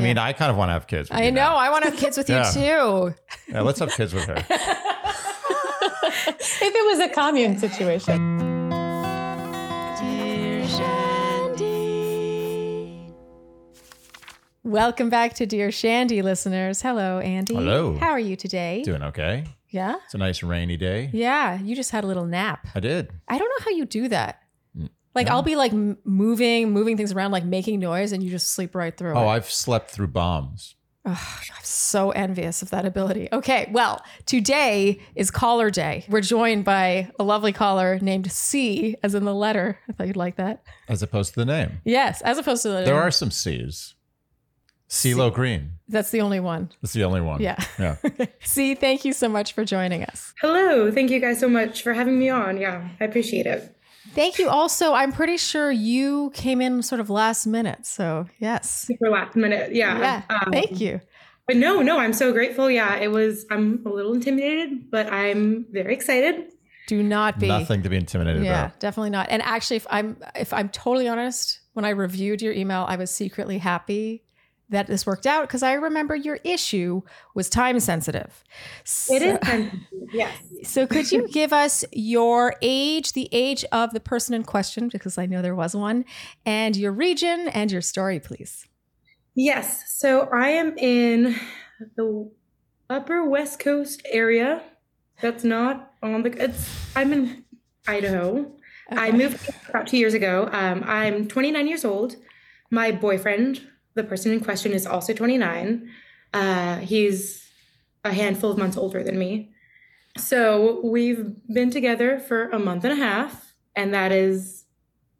I mean, I kind of want to have kids. With I you know. now. I want to have kids with you Yeah. too. Yeah, let's have kids with her. if it was a commune situation. Dear Shandy. Welcome back to Dear Shandy listeners. Hello, Andy. Hello. How are you today? Doing okay. Yeah. It's a nice rainy day. Yeah. You just had a little nap. I did. I don't know how you do that. Like no. I'll be like moving, moving things around, like making noise, and you just sleep right through Oh, it. I've slept through bombs. Ugh, I'm so envious of that ability. Okay, well, today is caller day. We're joined by a lovely caller named C, as in the letter. I thought you'd like that. As opposed to the name. Yes, as opposed to the name. There are some C's. CeeLo Green. That's the only one. That's the only one. Yeah. Yeah. C, thank you so much for joining us. Hello. Thank you guys so much for having me on. Yeah, I appreciate it. Thank you. Also, I'm pretty sure you came in sort of last minute. So, yes. Super last minute. Yeah. Yeah. Um, Thank you. But no, no, I'm so grateful. Yeah, it was, I'm a little intimidated, but I'm very excited. Do not be. Nothing to be intimidated Yeah, about. definitely not. And actually, if I'm if I'm totally honest, when I reviewed your email, I was secretly happy that this worked out because I remember your issue was time sensitive. So, It is sensitive. Yes. So could you give us your age, the age of the person in question, because I know there was one, and your region and your story, please? Yes. So I am in the upper West Coast area. That's not on the, it's, I'm in Idaho. I moved about two years ago. Um, I'm 29 years old. My boyfriend, the person in question, is also 29. Uh, he's a handful of months older than me. So we've been together for a month and a half, and that is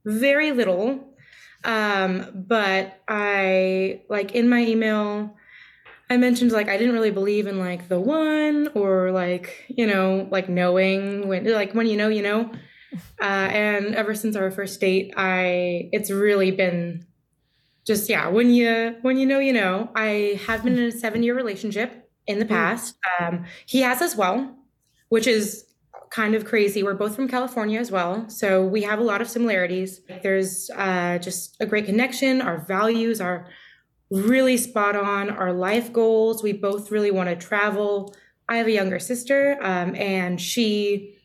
very little. Um, but I, like, in my email, I mentioned like I didn't really believe in like the one or like, you know, like knowing when, like, when you know, you know. Uh, and ever since our first date, I it's really been just yeah. When you when you know, you know. I have been in a seven year relationship in the past. Um, he has as well, which is kind of crazy. We're both from California as well, so we have a lot of similarities. There's uh, just a great connection. Our values are really spot on. Our life goals. We both really want to travel. I have a younger sister, um, and she.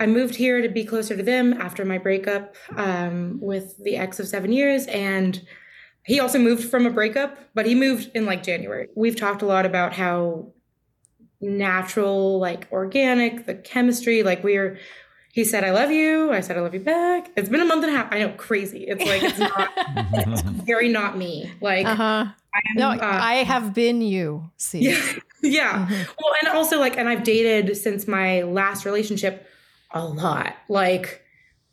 I moved here to be closer to them after my breakup um, with the ex of seven years. And he also moved from a breakup, but he moved in like January. We've talked a lot about how natural, like organic, the chemistry, like we're, he said, I love you. I said, I love you back. It's been a month and a half. I know, crazy. It's like, it's not, it's very not me. Like, Uh huh. I am, No, uh, I have been you. See. yeah. Yeah. Mhm. Well, and also like, and I've dated since my last relationship a lot. Like,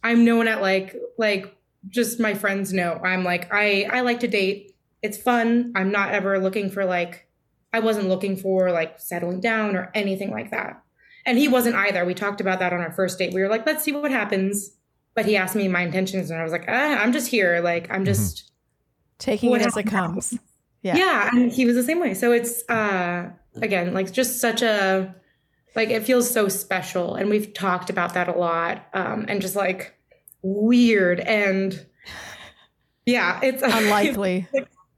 I'm known at like, like just my friends know. I'm like, I I like to date. It's fun. I'm not ever looking for like, I wasn't looking for like settling down or anything like that. And he wasn't either. We talked about that on our first date. We were like, let's see what happens. But he asked me my intentions, and I was like, ah, I'm just here. Like, I'm just. Taking it as it comes. Yeah. yeah and he was the same way so it's uh again like just such a like it feels so special and we've talked about that a lot um and just like weird and yeah it's Unlikely.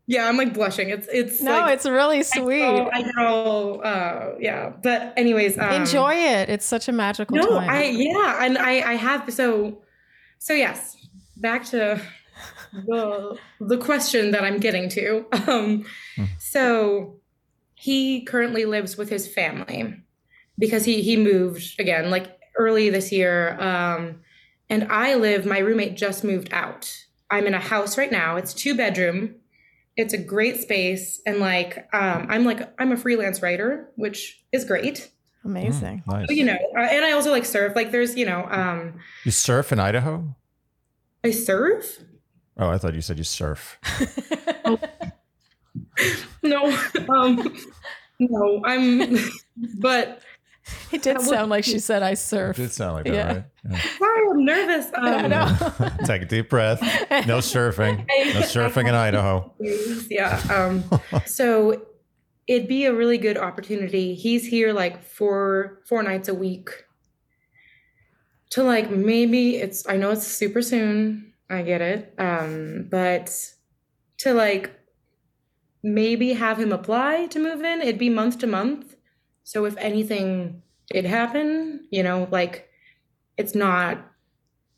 yeah i'm like blushing it's it's no, like, it's really I sweet. know, I know uh yeah but anyways um, Enjoy it. It's such a magical no time. i yeah and i i have so so yes back to the the question that i'm getting to um Mhm. so he currently lives with his family because he he moved again like early this year um and i live my roommate just moved out i'm in a house right now it's two bedroom it's a great space and like um i'm like i'm a freelance writer which is great Amazing. Mm, nice. you know uh, and i also like surf like there's you know um You surf in Idaho? i surf Oh, I thought you said you surf. no um no i'm but it did That sound like she said I surf. It did sound like that, Yeah. right? Yeah. sorry i'm nervous um, I know. Take a deep breath. No surfing. No surfing in Idaho. yeah um so it'd be a really good opportunity he's here like four four nights a week to like maybe it's i know it's super soon i get it um but to like maybe have him apply to move in. It'd be month to month. So if anything did happen, you know, like it's not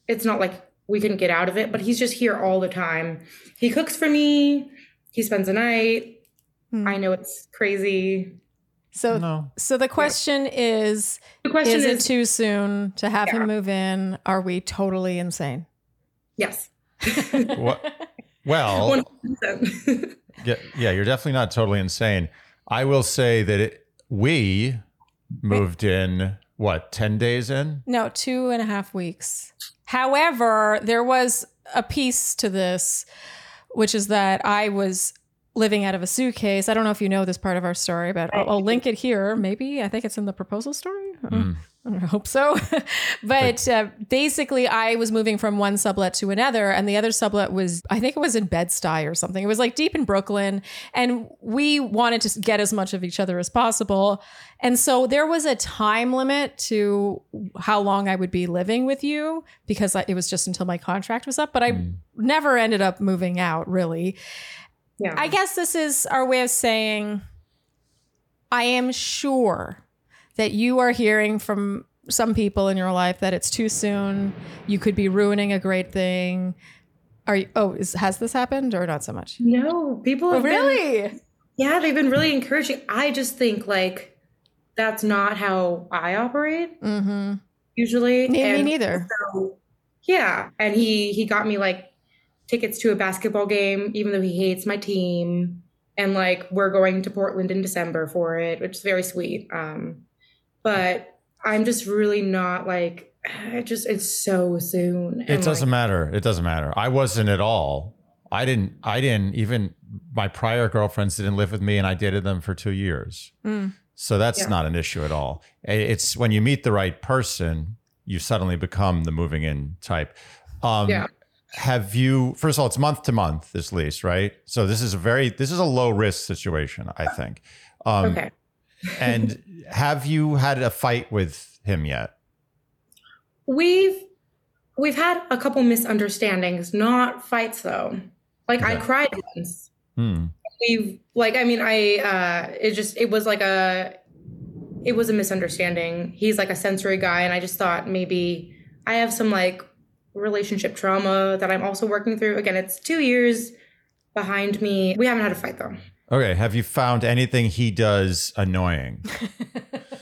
it's not like we can get out of it, but he's just here all the time. He cooks for me. He spends the night. Hmm. I know it's crazy. So No. so the question is The question is is, it too soon to have Yeah. him move in? Are we totally insane? yes. What? Well, 100%. yeah, yeah, you're definitely not totally insane. I will say that it, we moved in what ten days in. No, two and a half weeks. However, there was a piece to this, which is that I was living out of a suitcase. I don't know if you know this part of our story, but I'll, I'll link it here. Maybe I think it's in the proposal story. Mm. I hope so. but uh, basically, I was moving from one sublet to another, and the other sublet was, I think it was in Bed-Stuy or something. It was like deep in Brooklyn, and we wanted to get as much of each other as possible. And so there was a time limit to how long I would be living with you because it was just until my contract was up. But I Mm. never ended up moving out, really. yeah. I guess this is our way of saying I am sure that you are hearing from some people in your life that it's too soon. You could be ruining a great thing. Are you, oh, is, has this happened or not so much? no, people Oh, have been- really? yeah, they've been really encouraging. I just think like that's not how I operate Mm-hmm. usually. Me, me neither. So, yeah, and he he got me like tickets to a basketball game, even though he hates my team. And like we're going to Portland in December for it, which is very sweet. Um, but I'm just really not like it just it's so soon. It doesn't like, matter. It doesn't matter. I wasn't at all. I didn't. I didn't even. My prior girlfriends didn't live with me, and I dated them for two years. Mm. So that's Yeah. not an issue at all. It's when you meet the right person, you suddenly become the moving in type. Um, Yeah. Have you? First of all, it's month to month this lease, right? So this is a very this is a low risk situation, I think. Um, Okay. And have you had a fight with him yet? We've we've had a couple misunderstandings, not fights though. Like I cried once. Hmm. We've like I mean I uh it just it was like a it was a misunderstanding. He's like a sensory guy and I just thought maybe I have some like relationship trauma that I'm also working through. Again, it's 2 years behind me. We haven't had a fight though. Okay. Have you found anything he does annoying?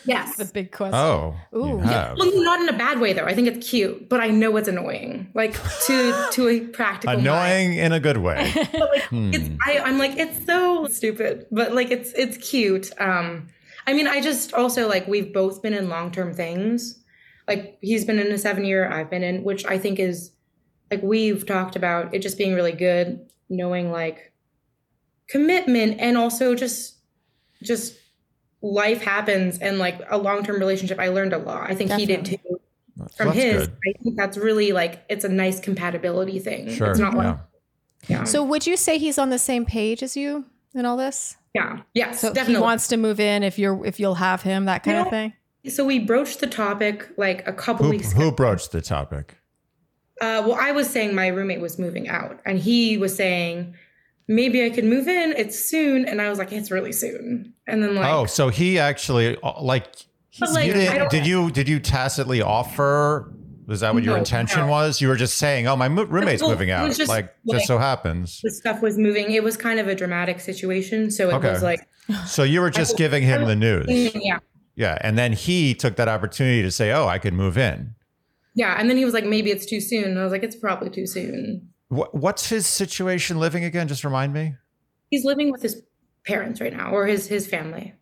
Yes. the big question. Oh, you Ooh. have. Well, not in a bad way though. I think it's cute, but I know it's annoying. Like to to a practical mind. Annoying in a good way. But, like, Hmm. it's I, I'm like it's so stupid, but like it's it's cute. Um, I mean, I just also like we've both been in long term things. Like he's been in a seven year, I've been in, which I think is like we've talked about it just being really good, knowing like commitment and also just just life happens and like a long term relationship. I learned a lot. I think he did too So from that's his. good. I think that's really like it's a nice compatibility thing. Sure. It's not yeah. like yeah. So would you say he's on the same page as you in all this? yeah. Yes, So definitely. he wants to move in if you're if you'll have him, that kind of thing. So we broached the topic like a couple Who, weeks who ago. broached the topic? Uh, well, I was saying my roommate was moving out, and he was saying maybe I could move in. It's soon, and I was like, it's really soon. And then like, oh, so he actually uh, like, like, you didn't, did you did you tacitly offer? Was that what your intention no. was? You were just saying, "Oh, my mo- roommate's Well, moving out." was just, like, like- just so happens. the stuff was moving. It was kind of a dramatic situation, so it Okay. was like, So you were just I- giving him the news, yeah, yeah, and then he took that opportunity to say, "Oh, I could move in." yeah. And then he was like, maybe it's too soon. And I was like, it's probably too soon. What, what's his situation living again? Just remind me. He's living with his parents right now, or his his family.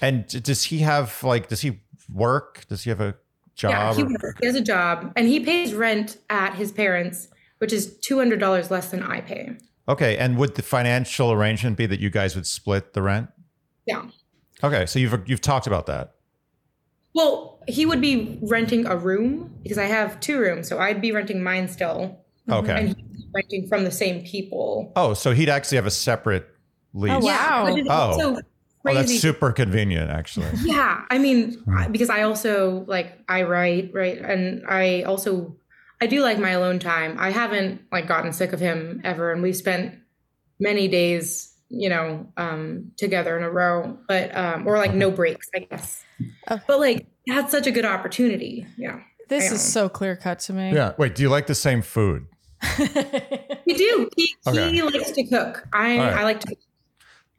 And does he have like? Does he work? Does he have a job? Yeah, he, or- he has a job, and he pays rent at his parents, which is two hundred dollars less than I pay. Okay, and would the financial arrangement be that you guys would split the rent? Yeah. Okay, so you've you've talked about that. Well, he would be renting a room because I have two rooms, so I'd be renting mine still, Okay. and be renting from the same people. Oh, so he'd actually have a separate lease. Oh, wow. but it's Oh. also Oh, that's super convenient, actually. Yeah, I mean, Hmm. Because I also like I write, right, and I also I do like my alone time. I haven't like gotten sick of him ever, and we've spent many days you know, um, together in a row, but um, or like no breaks, I guess. Oh. But like that's such a good opportunity. Yeah, This is so clear cut to me. Yeah. Wait, do you like the same food? We do. He, Okay. he likes to cook. I All right. I like to. Cook.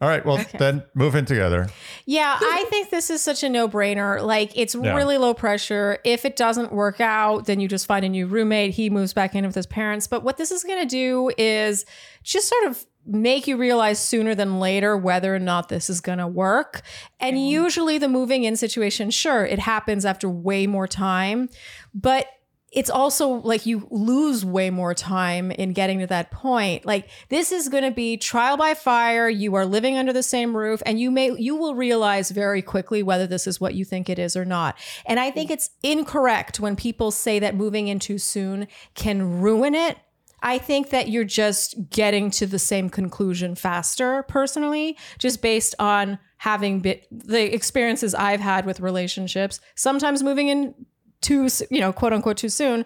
All right. Well, Okay. then move in together. Yeah, I think this is such a no brainer. Like, it's Yeah. really low pressure. If it doesn't work out, then you just find a new roommate. He moves back in with his parents. But what this is going to do is just sort of make you realize sooner than later whether or not this is going to work. And usually, the moving in situation, sure, it happens after way more time. But it's also like you lose way more time in getting to that point. Like this is going to be trial by fire. You are living under the same roof and you may you will realize very quickly whether this is what you think it is or not. And I think it's incorrect when people say that moving in too soon can ruin it. I think that you're just getting to the same conclusion faster personally, just based on having been the experiences I've had with relationships. Sometimes moving in too, you know, quote unquote too soon,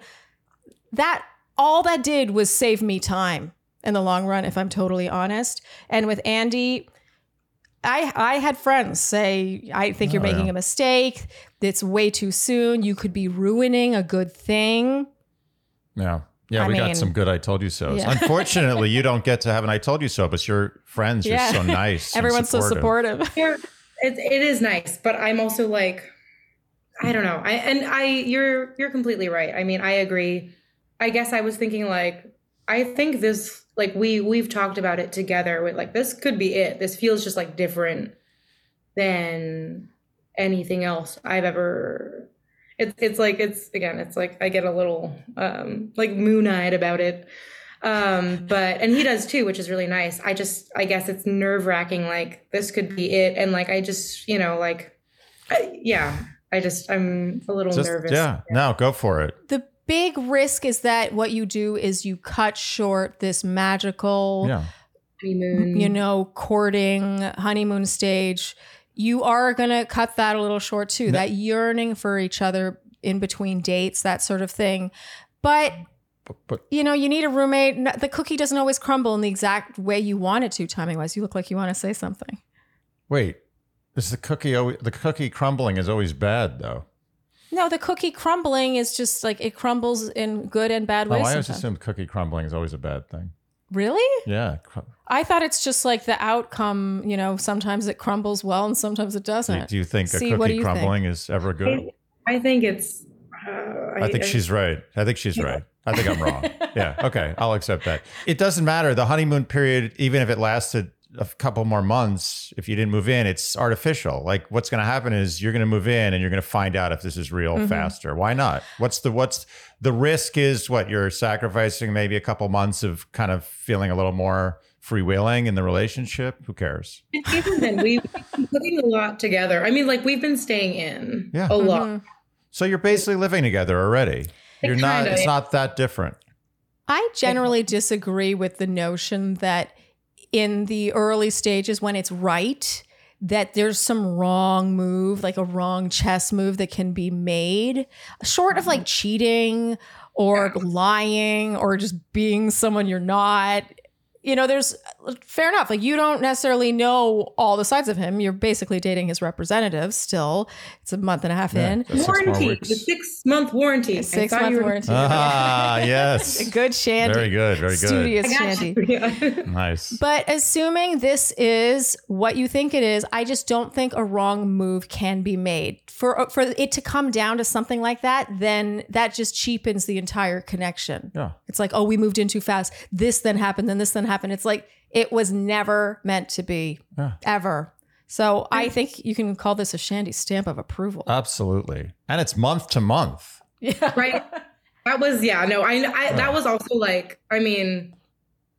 that all that did was save me time in the long run, if I'm totally honest. And with Andy, I I had friends say, I think you're Oh, making yeah. a mistake. It's way too soon. You could be ruining a good thing. Yeah. Yeah, I we mean- got some good I told you so. Yeah. Unfortunately, you don't get to have an I told you so, but your friends are Yeah. so nice. and Everyone's so supportive. It, it is nice, but I'm also like, I don't know. I and I you're you're completely right. I mean, I agree. I guess I was thinking like I think this like we we've talked about it together with like this could be it. This feels just like different than anything else I've ever it's it's like it's again it's like I get a little um like moon-eyed about it. Um but and he does too, which is really nice. I just I guess it's nerve-wracking like this could be it and like I just, you know, like I, yeah, I just I'm a little Just, nervous. yeah. No, go for it. the big risk is that what you do is you cut short this magical Yeah. Honeymoon. you know, courting, honeymoon stage, you are going to cut that a little short too. That yearning for each other in between dates, that sort of thing. But, But, but you know, you need a roommate. The cookie doesn't always crumble in the exact way you want it to, timing wise. You look like you want to say something. wait. Is the cookie always, the cookie crumbling is always bad though? No, the cookie crumbling is just like it crumbles in good and bad ways. Oh, ways. I always sometimes. assumed cookie crumbling is always a bad thing. Really? Yeah. I thought it's just like the outcome, you know, sometimes it crumbles well and sometimes it doesn't. do you think See, a cookie you think? crumbling is ever good? I think it's uh, I think she's right. I think she's right. I think I'm wrong. Yeah. Okay. I'll accept that. It doesn't matter. The honeymoon period, even if it lasted a couple more months, if you didn't move in, it's artificial. Like what's going to happen is you're going to move in and you're going to find out if this is real Mhm. faster. Why not? What's the, what's the risk is what you're sacrificing maybe a couple months of kind of feeling a little more freewheeling in the relationship. Who cares? And even then, we've been putting a lot together. I mean, like we've been staying in Yeah. a lot. Mhm. So you're basically living together already. You're not, Kinda, it's yeah. not that different. I generally disagree with the notion that in the early stages when it's right, that there's some wrong move, like a wrong chess move that can be made, short of like mm-hmm. cheating or lying or just being someone you're not. You know, there's fair enough. Like you don't necessarily know all the sides of him. You're basically dating his representative still. It's a month and a half Yeah, in. that's six warranty, the six month warranty. I Six month were- warranty. Ah, yes. Good Shandy. Very good. Very good. Studious Shandy. Yeah. Nice. But assuming this is what you think it is, I just don't think a wrong move can be made. For for it to come down to something like that, then that just cheapens the entire connection. Yeah. It's like, oh, we moved in too fast. This then happened, then this then happened. And it's like it was never meant to be, Yeah. ever. So I think you can call this a Shandy stamp of approval. Absolutely. And it's month to month. yeah. right that was yeah no I, I that was also like i mean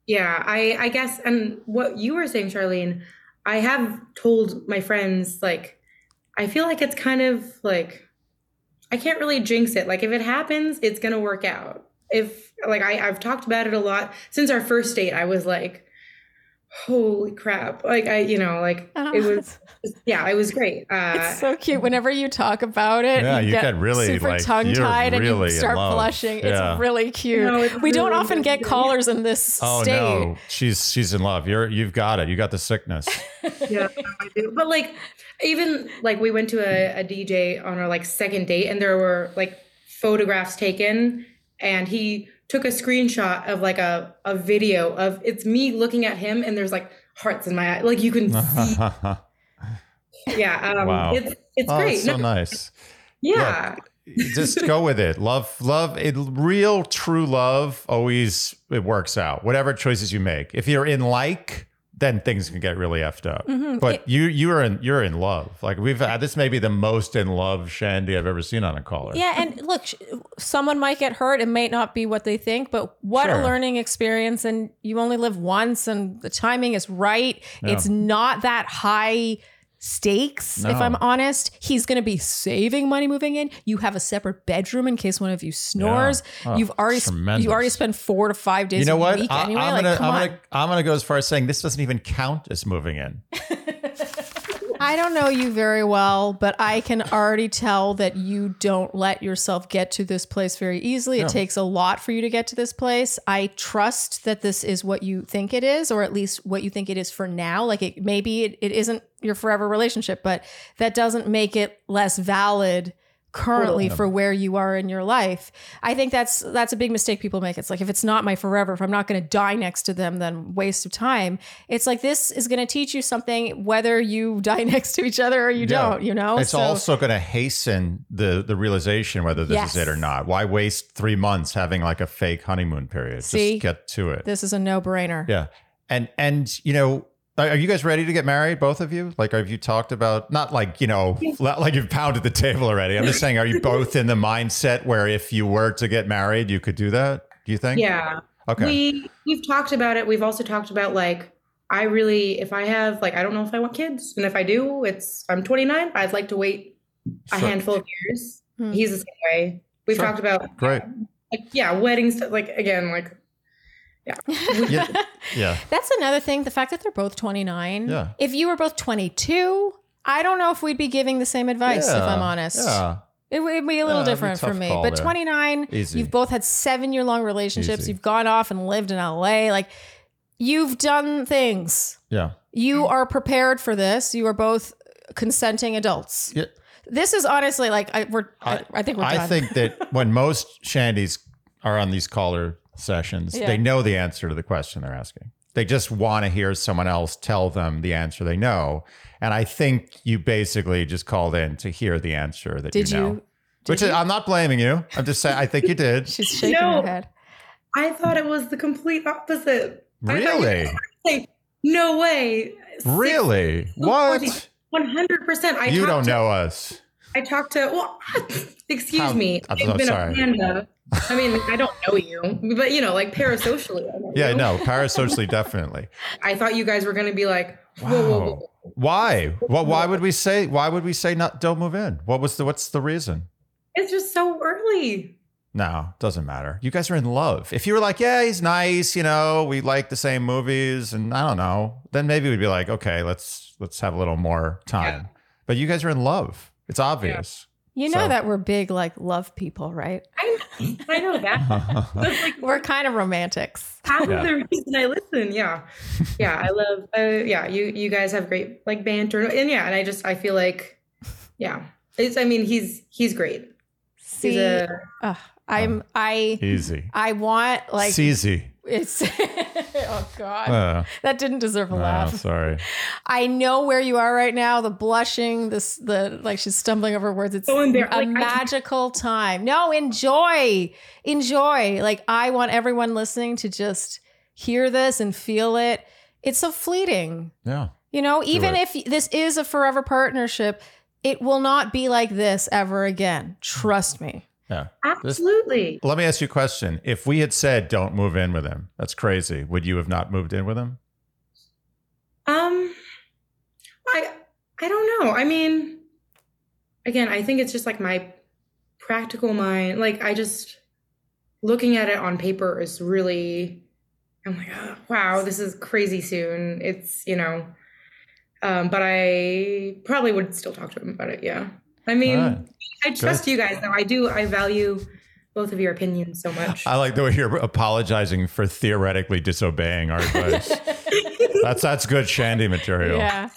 yeah i i guess and what you were saying Sharleen i have told my friends like i feel like it's kind of like i can't really jinx it like if it happens it's gonna work out if like I, i've talked about it a lot since our first date i was like holy crap. Like I, you know, like Oh, it was yeah, it was great. Uh It's so cute. Whenever you talk about it, Yeah, you get, get really, super like, tongue tied you're and you start blushing. Yeah. It's really cute. No, it's we don't often get callers in this Oh state. no, she's she's in love. You're you've got it. You got the sickness. yeah, I do. But like, even like we went to a, a DJ on our like second date, and there were like photographs taken, and he took a screenshot of like a a video of it's me looking at him, and there's like hearts in my eye, like you can see. Yeah, um, Wow. it's it's oh, great. so No, nice. yeah, Just go with it. Love, love, it, real, true love always it works out. Whatever choices you make. If you're in like, then things can get really effed up. Mhm. But It- you you are in you're in love. Like we've had this may be the most in love Shandy I've ever seen on a caller. Yeah, and look, someone might get hurt. It may not be what they think, but what Sure. a learning experience. And you only live once, and the timing is right. Yeah. It's not that high stakes, if I'm honest. He's going to be saving money moving in. You have a separate bedroom in case one of you snores. Oh, You've already tremendous. you already spend four to five days You know what? week I, anyway. am like, gonna gonna I'm gonna go as far as saying this doesn't even count as moving in. I don't know you very well, but I can already tell that you don't let yourself get to this place very easily. No. It takes a lot for you to get to this place. I trust that this is what you think it is, or at least what you think it is for now. Like it maybe it, it isn't your forever relationship, but that doesn't make it less valid currently Totally. for where you are in your life. I think that's that's a big mistake people make. It's like if it's not my forever, if I'm not going to die next to them, then waste of time. It's like this is going to teach you something whether you die next to each other or you Yeah. don't, you know? It's So- also going to hasten the the realization whether this Yes. is it or not. Why waste three months having like a fake honeymoon period? See? Just get to it. this is a no-brainer. Yeah. And and you know, are you guys ready to get married, both of you? Like, have you talked about not like you know, not like you've pounded the table already? I'm just saying, are you both in the mindset where if you were to get married, you could do that? Do you think? yeah. Okay. We we've talked about it. We've also talked about like I really if I have like I don't know if I want kids, and if I do, it's I'm 29. I'd like to wait a Sure. handful of years. Hmm. He's the same way. We've Sure. talked about Great. like yeah, weddings. Like again, like Yeah. Yeah. That's another thing. The fact that they're both 29. Yeah. If you were both 22, I don't know if we'd be giving the same advice, if I'm honest. Yeah. It would be a little Yeah, it'd a different for me. But there. 29, Easy. you've both had seven year long relationships. Easy. You've gone off and lived in LA. Like, you've done things. Yeah. You are prepared for this. You are both consenting adults. Yeah. This is honestly like I, we're. I, I think we're done. I think that when most shandies are on these caller sessions, Yeah. they know the answer to the question they're asking. They just want to hear someone else tell them the answer they know. And I think you basically just called in to hear the answer that Did you know. you? did Which you? is, I'm not blaming you. I'm just saying I think you did. She's shaking No. her head. I thought it was the complete opposite. I thought you Really? were no way. Really? What? One hundred percent. I You don't to- know us. I talked to. Well, excuse How- me. I'm I've so been sorry. a panda. I mean, I don't know you, but you know, like parasocially. I know Yeah, you. no, parasocially, definitely. I thought you guys were going to be like, whoa, whoa, whoa, whoa. Why? Well, why would we say? Why would we say not? Don't move in. What was the? What's the reason? It's just so early. No, doesn't matter. You guys are in love. If you were like, yeah, he's nice, you know, we like the same movies, and I don't know, then maybe we'd be like, okay, let's let's have a little more time. But you guys are in love. It's obvious. You know So- that we're big like love people, right? I, I know that. Like We're kind of romantics. half Yeah. of the reason I listen. Yeah, yeah, I love. Uh, yeah, you you guys have great like banter, and yeah, and I just I feel like, yeah, it's. I mean, he's he's great. He's See, a ugh, I'm I Easy. I want like it's easy. It's oh god. Uh, that didn't deserve a oh, laugh. sorry. I know where you are right now. The blushing, this the like she's stumbling over words. It's So embar- a like, I- magical time. No, enjoy. Enjoy. Like I want everyone listening to just hear this and feel it. It's so fleeting. Yeah. You know, even if this is a forever partnership, it will not be like this ever again. Trust me. Yeah. absolutely. Let me ask you a question. If we had said don't move in with him, that's crazy. Would you have not moved in with him? Um, I I don't know. I mean, again, I think it's just like my practical mind. Like I just looking at it on paper is really I'm like, oh, wow, this is crazy soon. It's, you know, um, but I probably would still talk to him about it. Yeah. I mean, All right. I trust you guys though. I do. I value both of your opinions so much. I like the way you're apologizing for theoretically disobeying our advice. that's that's good Shandy material. Yeah.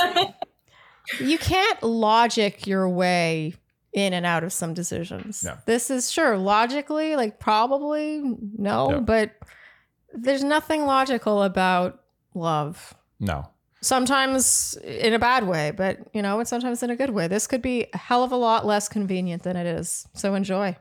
you can't logic your way in and out of some decisions. No. This is sure logically, like probably no, Yeah. but there's nothing logical about love. No. Sometimes in a bad way, but you know, and sometimes in a good way. This could be a hell of a lot less convenient than it is. So enjoy.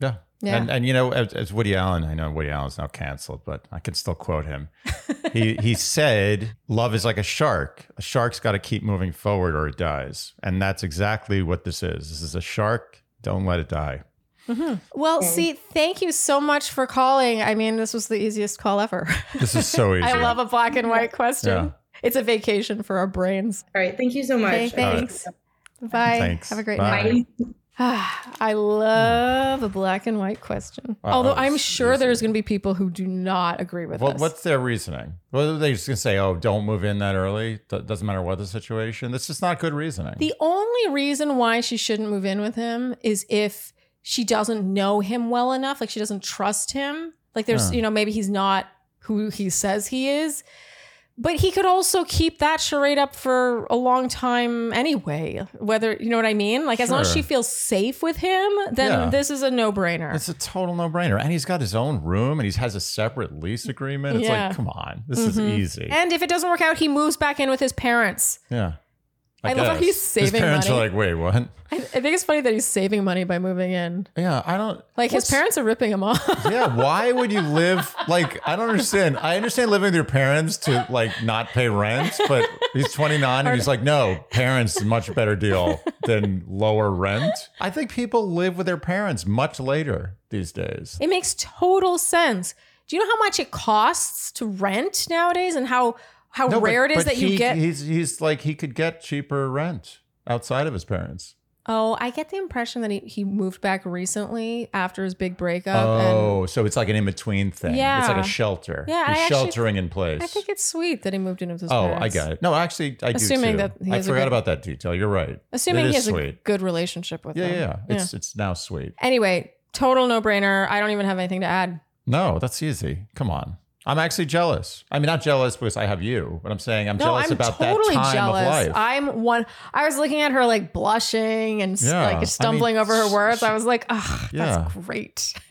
Yeah. Yeah. And and you know, as, as Woody Allen, I know Woody Allen's now canceled, but I can still quote him. he he said, "Love is like a shark. A shark's got to keep moving forward or it dies." And that's exactly what this is. This is a shark. Don't let it die. Mm-hmm. Well, Okay. see, thank you so much for calling. I mean, this was the easiest call ever. This is so easy. I love a black and white question. Yeah. It's a vacation for our brains. All right. Thank you so much. Okay, thanks. Bye. Thanks. Have a great Bye. night. Bye. I love a black and white question. Wow, Although I'm sure easy. there's going to be people who do not agree with What, us. what's their reasoning? Well, are they just gonna say, "Oh, don't move in that early"? Do- doesn't matter what the situation. That's just not good reasoning. the only reason why she shouldn't move in with him is if she doesn't know him well enough, like she doesn't trust him. Like there's, Huh. you know, maybe he's not who he says he is. But he could also keep that charade up for a long time anyway. Whether you know what I mean? Like as long as Sure. she feels safe with him, then Yeah. this is a no-brainer. It's a total no-brainer, and he's got his own room, and he has a separate lease agreement. It's Yeah. like, come on, this is Mhm. easy. And if it doesn't work out, he moves back in with his parents. yeah, I love how he's His saving parents money. are like, wait, what? I, I think it's funny that he's saving money by moving in. Yeah, I don't Like his what's- parents are ripping him off. Yeah, why would you live like I don't understand. I understand living with your parents to like not pay rent, but he's 29 and he's like, no, parents is much better deal than lower rent. I think people live with their parents much later these days. It makes total sense. Do you know how much it costs to rent nowadays and how how No, but- rare it is but that you get He's he's like he could get cheaper rent outside of his parents. Oh, I get the impression that he, he moved back recently after his big breakup and Oh, so it's like an in between thing. Yeah, it's like a shelter. Yeah, he's I actually- sheltering in place. I think it's sweet that he moved in with his Oh, parents. I got it. No, actually, I Assuming do too. that he I a forgot good- about that detail. You're right. Assuming he has a sweet. good relationship with Yeah, them. yeah, yeah. It's it's now sweet. Anyway, total no-brainer. I don't even have anything to add. No, that's easy. Come on. I'm actually jealous. I mean, not jealous because I have you, but I'm saying I'm No, jealous I'm about totally that time jealous. of life. I'm one. I was looking at her like blushing and Yeah, I like mean, stumbling over her words. she- I was like, oh, Yeah. that's great.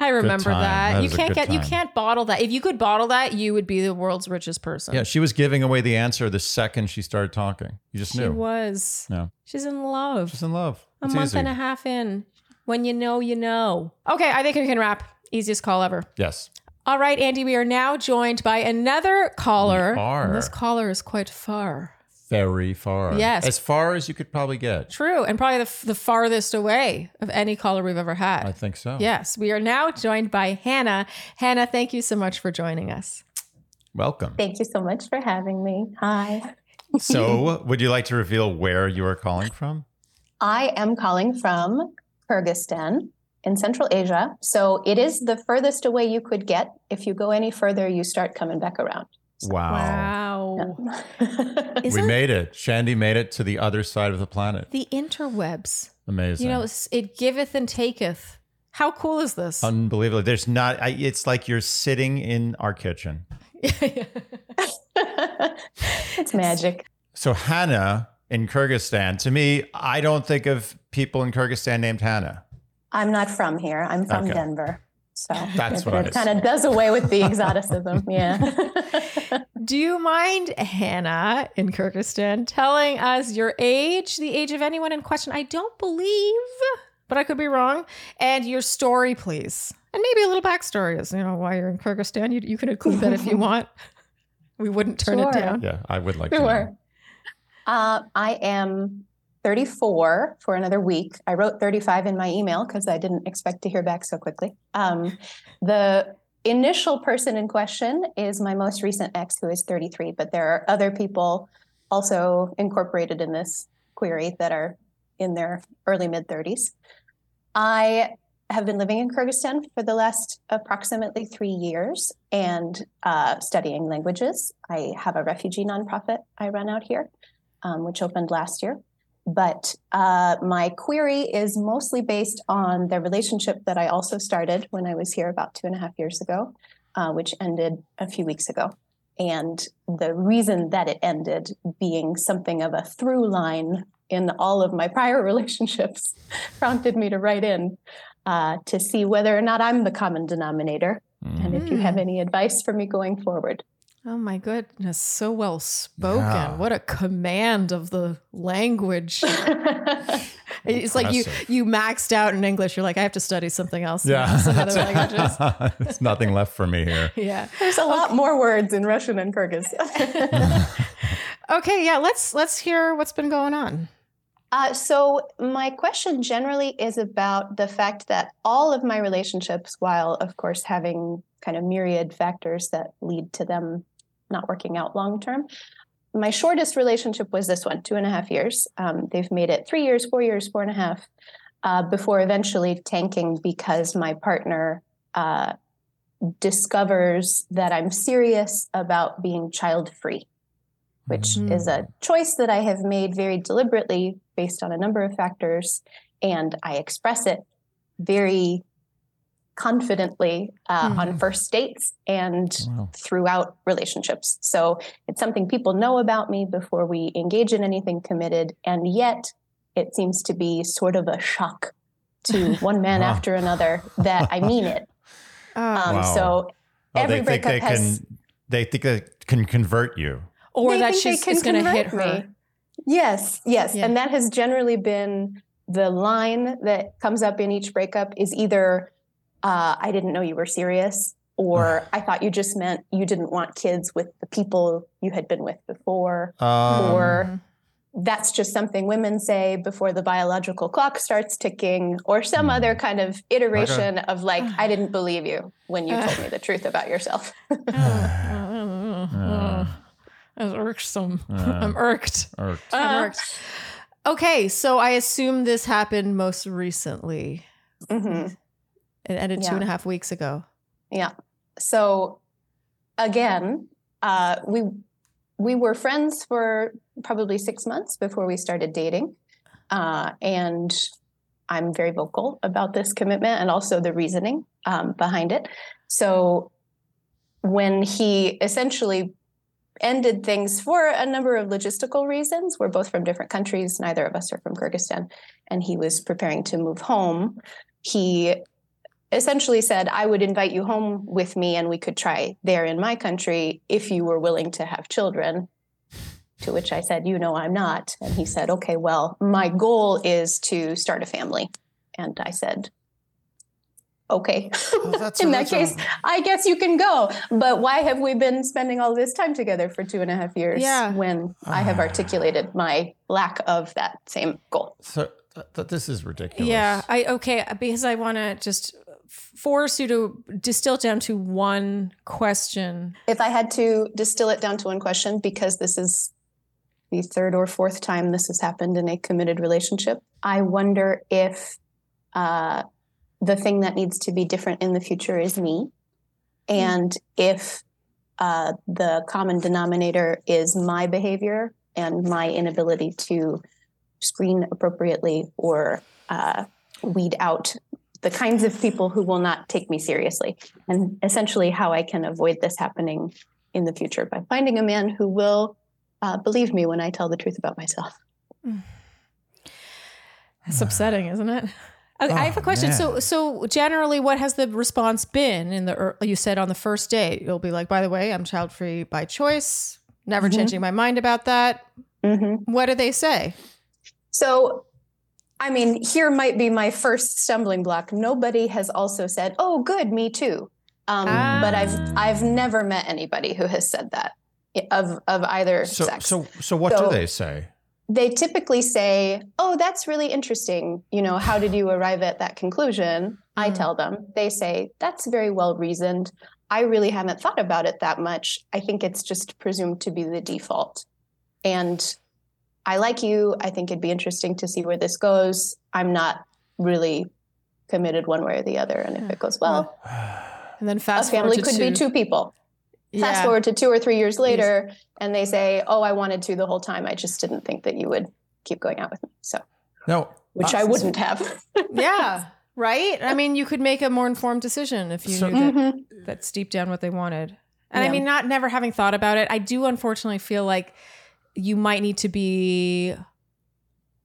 I remember that. That you can't get you can't bottle that. If you could bottle that, you would be the world's richest person. yeah, she was giving away the answer the second she started talking. You just she knew. She was. Yeah. She's in love. She's in love. a It's month easy. and a half in. When you know, you know. Okay, I think we can wrap. Easiest call ever. Yes. All right, Andy, we are now joined by another caller. We are. This caller is quite far. Very far. Yes. As far as you could probably get. True, and probably the, the farthest away of any caller we've ever had. I think so. Yes, we are now joined by Hannah. Hannah, thank you so much for joining us. Welcome. Thank you so much for having me. Hi. So, would you like to reveal where you are calling from? I am calling from Kyrgyzstan in Central Asia. So it is the furthest away you could get. If you go any further, you start coming back around. Wow. Wow. Yeah. We it made it. Shandy made it to the other side of the planet. the interwebs? Amazing. You know, it giveth and taketh. How cool is this? Unbelievable. There's not, I, it's like you're sitting in our kitchen. it's magic. So, Hannah in Kyrgyzstan, to me, I don't think of people in Kyrgyzstan named Hannah. I'm not from here. I'm from Okay. Denver. So That's it, what it kind of does away with the exoticism. Yeah. Do you mind, Hannah in Kyrgyzstan, telling us your age, the age of anyone in question? I don't believe, but I could be wrong. And your story, please. And maybe a little backstory is, you know, why you're in Kyrgyzstan. You, you can include that if you want. We wouldn't turn it down. Yeah, I would like to. Sure. Know. Uh, I am 34 for another week. I wrote 35 in my email because I didn't expect to hear back so quickly. Um, the initial person in question is my most recent ex, who is 33, but there are other people also incorporated in this query that are in their early mid 30s. I have been living in Kyrgyzstan for the last approximately three years and uh, studying languages. I have a refugee nonprofit I run out here, um, which opened last year. But uh, my query is mostly based on the relationship that I also started when I was here about two and a half years ago, uh, which ended a few weeks ago. And the reason that it ended being something of a through line in all of my prior relationships prompted me to write in uh, to see whether or not I'm the common denominator mm. and if you have mm. any advice for me going forward. Oh my goodness, so well spoken. Yeah. What a command of the language. it's like you you maxed out in English. You're like, I have to study something else. Yeah. Some other languages. There's nothing left for me here. Yeah. There's a okay. lot more words in Russian and Kyrgyz. okay, yeah, let's let's hear what's been going on. Uh, so, my question generally is about the fact that all of my relationships, while of course having kind of myriad factors that lead to them not working out long term, my shortest relationship was this one, two and a half years. Um, they've made it three years, four years, four and a half, uh, before eventually tanking because my partner uh, discovers that I'm serious about being child free which mm-hmm. is a choice that I have made very deliberately based on a number of factors. And I express it very confidently uh, mm-hmm. on first dates and wow. throughout relationships. So it's something people know about me before we engage in anything committed. And yet it seems to be sort of a shock to one man wow. after another that I mean it. Oh. Um, wow. So oh, every they breakup think they has, can, they think they can convert you or that she's going to hit her. Me. Yes, yes, yeah. and that has generally been the line that comes up in each breakup is either uh, "I didn't know you were serious" or "I thought you just meant you didn't want kids with the people you had been with before," um. or that's just something women say before the biological clock starts ticking, or some mm. other kind of iteration okay. of like, I didn't believe you when you told me the truth about yourself. uh, as irksome. Uh, I'm irked. irked. I'm irked. Okay, so I assume this happened most recently. Mm-hmm. It ended yeah. two and a half weeks ago. Yeah. So again, uh, we we were friends for probably six months before we started dating, uh, and I'm very vocal about this commitment and also the reasoning um, behind it. So when he essentially ended things for a number of logistical reasons. We're both from different countries. Neither of us are from Kyrgyzstan. And he was preparing to move home. He essentially said, I would invite you home with me and we could try there in my country if you were willing to have children. To which I said, You know, I'm not. And he said, Okay, well, my goal is to start a family. And I said, okay. Oh, well, in that case, I guess you can go. But why have we been spending all this time together for two and a half years yeah. when I have ah. articulated my lack of that same goal? So th- this is ridiculous. Yeah. I okay because I want to just force you to distill down to one question. If I had to distill it down to one question, because this is the third or fourth time this has happened in a committed relationship, I wonder if uh, the thing that needs to be different in the future is me. And if uh, the common denominator is my behavior and my inability to screen appropriately or uh, weed out the kinds of people who will not take me seriously, and essentially how I can avoid this happening in the future by finding a man who will uh, believe me when I tell the truth about myself. It's upsetting, isn't it? Okay, oh, I have a oh, question. Man. So, so generally, what has the response been in the? You said on the first date, you'll be like, "By the way, I'm child free by choice. Never mm-hmm. changing my mind about that." Mm-hmm. What do they say? So, I mean, here might be my first stumbling block. Nobody has also said, "Oh, good, me too." Um, ah. But I've I've never met anybody who has said that of of either so, sex. So, so what so, do they say? they typically say, Oh, that's really interesting. You know, how did you arrive at that conclusion? I mm. tell them, they say, That's very well reasoned. I really haven't thought about it that much. I think it's just presumed to be the default. And I like you. I think it'd be interesting to see where this goes. I'm not really committed one way or the other. And if it goes well, And then a fast family forward to could be two people. Fast forward to two or three years later, and they say, "Oh, I wanted to the whole time. I just didn't think that you would keep going out with me." So, No, which uh, I wouldn't have. yeah. Right? I mean, you could make a more informed decision if you So- knew that Mhm. that's deep down what they wanted. And I mean, not never having thought about it, I do unfortunately feel like you might need to be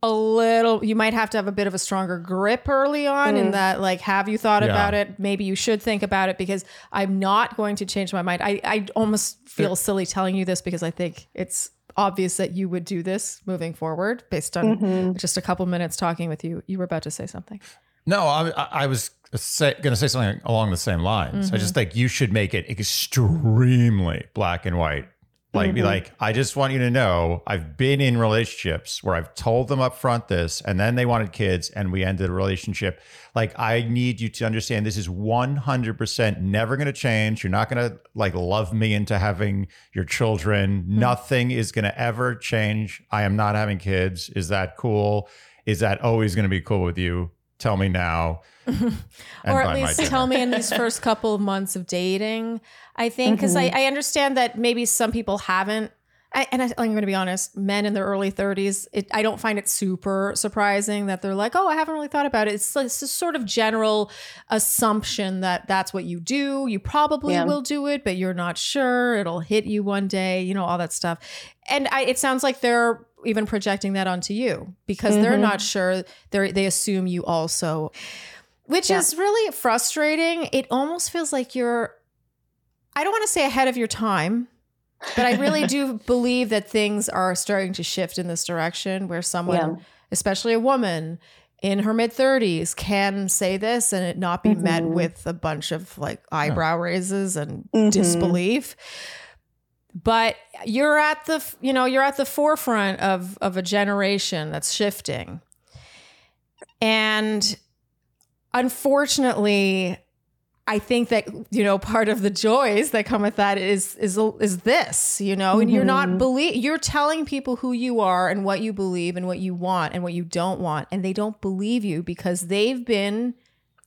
a little you might have to have a bit of a stronger grip early on in Mm. that like have you thought Yeah. about it maybe you should think about it because i'm not going to change my mind i, I almost feel silly telling you this because i think it's obvious that you would do this moving forward based on Mhm. just a couple minutes talking with you you were about to say something No, I, I- I was say, going to say something along the same lines. I just think you should make it extremely black and white. Like, be Mhm. like, I just want you to know I've been in relationships where I've told them up front this, and then they wanted kids, and we ended the relationship. Like, I need you to understand this is 100% never going to change. You're not going to like love me into having your children. Nothing is going to ever change. I am not having kids. Is that cool? Is that always going to be cool with you? Tell me now. or at least tell me in these first couple of months of dating. I think because I, mm-hmm. I understand that maybe some people haven't. I, and I, I'm going to be honest, men in their early 30s, it, I don't find it super surprising that they're like, oh, I haven't really thought about it. It's, it's a sort of general assumption that that's what you do. You probably Yeah. will do it, but you're not sure. It'll hit you one day, you know, all that stuff. And I, it sounds like they're even projecting that onto you because they're Mhm. not sure. They they assume you also which Yeah. is really frustrating. It almost feels like you're, I don't want to say ahead of your time, but I really do believe that things are starting to shift in this direction where someone, Yeah. especially a woman in her mid 30s, can say this and it not be met Mhm. with a bunch of like eyebrow raises and Mhm. disbelief. But you're at the, you know, you're at the forefront of of a generation that's shifting. And unfortunately i think that you know part of the joys that come with that is is is this you know and you're not Mhm. believe you're telling people who you are and what you believe and what you want and what you don't want and they don't believe you because they've been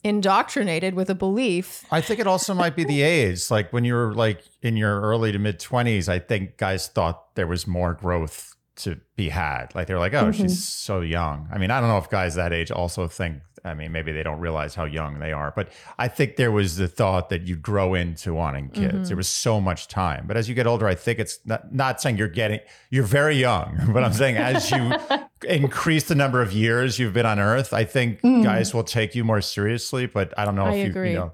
indoctrinated with a belief I think it also might be the age. Like when you were like in your early to mid twenties, I think guys thought there was more growth to be had. Like they're like, oh, she's mm-hmm. so young. I mean, I don't know if guys that age also think. I mean, maybe they don't realize how young they are, but I think there was the thought that you grow into wanting kids. There was so much time, but as you get older, I think it's not, not saying you're getting. You're very young, but I'm saying as you increase the number of years you've been on Earth, I think Mm. guys will take you more seriously. But I don't know I if you, you know.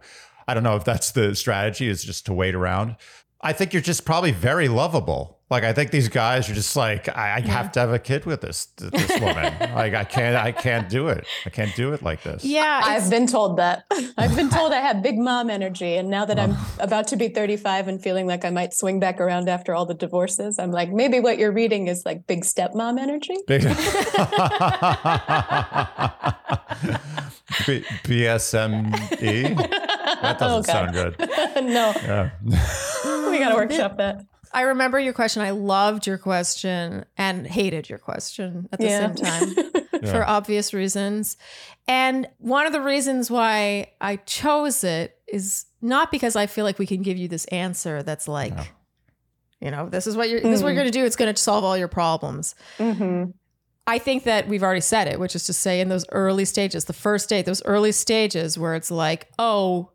I don't know if that's the strategy is just to wait around. I think you're just probably very lovable. Like I think these guys are just like I, I have to have a kid with this this woman. like I can't I can't do it. I can't do it like this. yeah I've been told that. I've been told I have big mom energy. And now that I'm about to be 35 and feeling like I might swing back around after all the divorces, I'm like, maybe what you're reading is like big stepmom energy. Big- B- BSME. That doesn't Oh, sound good. no, Yeah. we got to workshop that. I remember your question. I loved your question and hated your question at the Yeah. same time for obvious reasons. And one of the reasons why I chose it is not because I feel like we can give you this answer that's like, No. you know, this is what you're this is what you're Mm. going to do. It's going to solve all your problems. Mhm. I think that we've already said it, which is to say, in those early stages, the first date, those early stages where it's like, oh,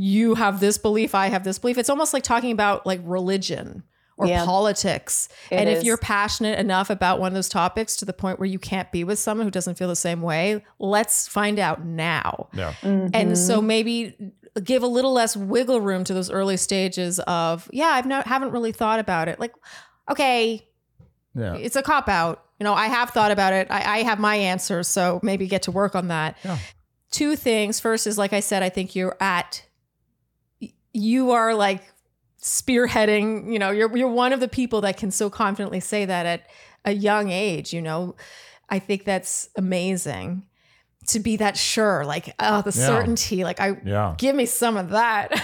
you have this belief, I have this belief. It's almost like talking about like religion or Yeah. politics. It and if is. you're passionate enough about one of those topics to the point where you can't be with someone who doesn't feel the same way, let's find out now. Yeah. And Mhm. so maybe give a little less wiggle room to those early stages of, yeah, I've not haven't really thought about it. Like, okay, Yeah. it's a cop out. You know, I have thought about it. I, I have my answer, so maybe get to work on that. Yeah. Two things. First is, like I said, I think you're at, you are like spearheading. You know, you're you're one of the people that can so confidently say that at a young age. You know, I think that's amazing. To be that sure, like oh, the Yeah. certainty. Like I Yeah. give me some of that.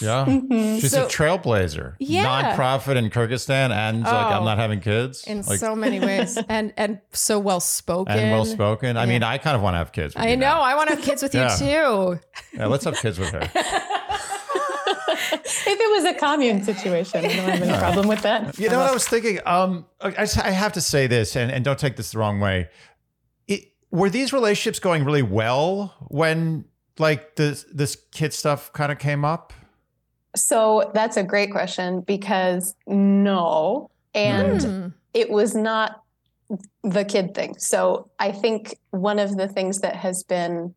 Yeah. Mhm. She's So- a trailblazer. Yeah. Nonprofit in Kyrgyzstan and like I'm Oh. not having kids. in like, so many ways, and and so well spoken. and well spoken. I Yeah. mean, I kind of want to have kids. with I you know. now. I want to have kids with Yeah. you too. Yeah, let's have kids with her. if it was a commune situation, I don't have any problem with that. You know what I was thinking? Um, I, I have to say this, and, and don't take this the wrong way. It, were these relationships going really well when like this this kid stuff kind of came up? So that's a great question because no, and Hmm. it was not the kid thing. So I think one of the things that has been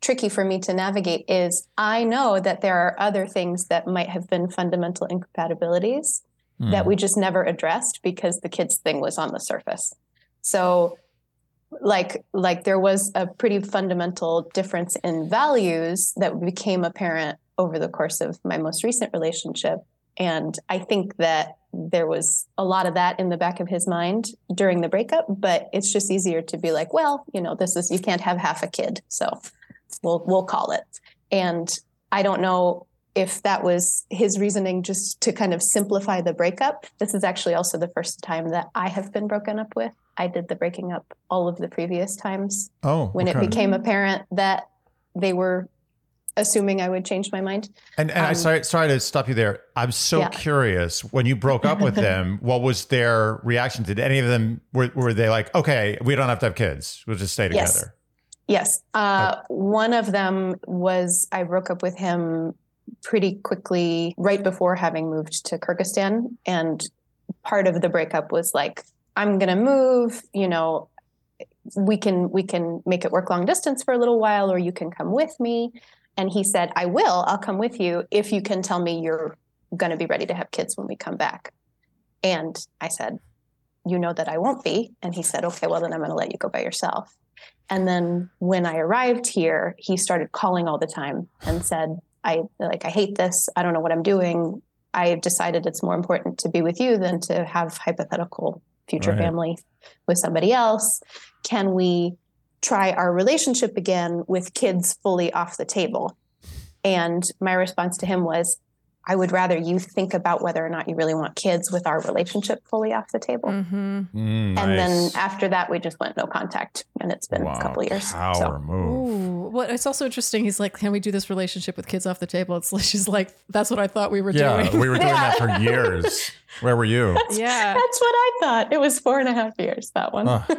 tricky for me to navigate is I know that there are other things that might have been fundamental incompatibilities that Hmm. we just never addressed because the kids thing was on the surface. So like like there was a pretty fundamental difference in values that became apparent over the course of my most recent relationship and I think that there was a lot of that in the back of his mind during the breakup but it's just easier to be like well you know this is you can't have half a kid so we'll we'll call it and I don't know if that was his reasoning just to kind of simplify the breakup. This is actually also the first time that I have been broken up with. I did the breaking up all of the previous times Oh, when it became apparent that they were assuming I would change my mind. And, and I Um, sorry, sorry to stop you there. I'm so Yeah. curious. When you broke up with them, what was their reaction? Did any of them were, were they like, okay, we don't have to have kids, we'll just stay Yes. together? Yes. Uh, One of them was I broke up with him pretty quickly right before having moved to Kyrgyzstan. And part of the breakup was like, I'm going to move, you know, we can we can make it work long distance for a little while or you can come with me. And he said i will i'll come with you if you can tell me you're going to be ready to have kids when we come back. And i said you know that i won't be. And he said okay well then i'm going to let you go by yourself. And then when i arrived here he started calling all the time and said i like i hate this. I don't know what i'm doing. I've decided it's more important to be with you than to have hypothetical future Right. family with somebody else can we try our relationship again with kids fully off the table and my response to him was i would rather you think about whether or not you really want kids with our relationship fully off the table Mm-hmm. Mm, and then after that we just went no contact and it's been Wow, a couple years Power so move. Ooh, well, it's also interesting. He's like, "Can we do this relationship with kids off the table?" It's like she's like, "That's what I thought we were Yeah, doing." we were doing that for years. Where were you? yeah. that's what i thought it was four and a half years that one Huh.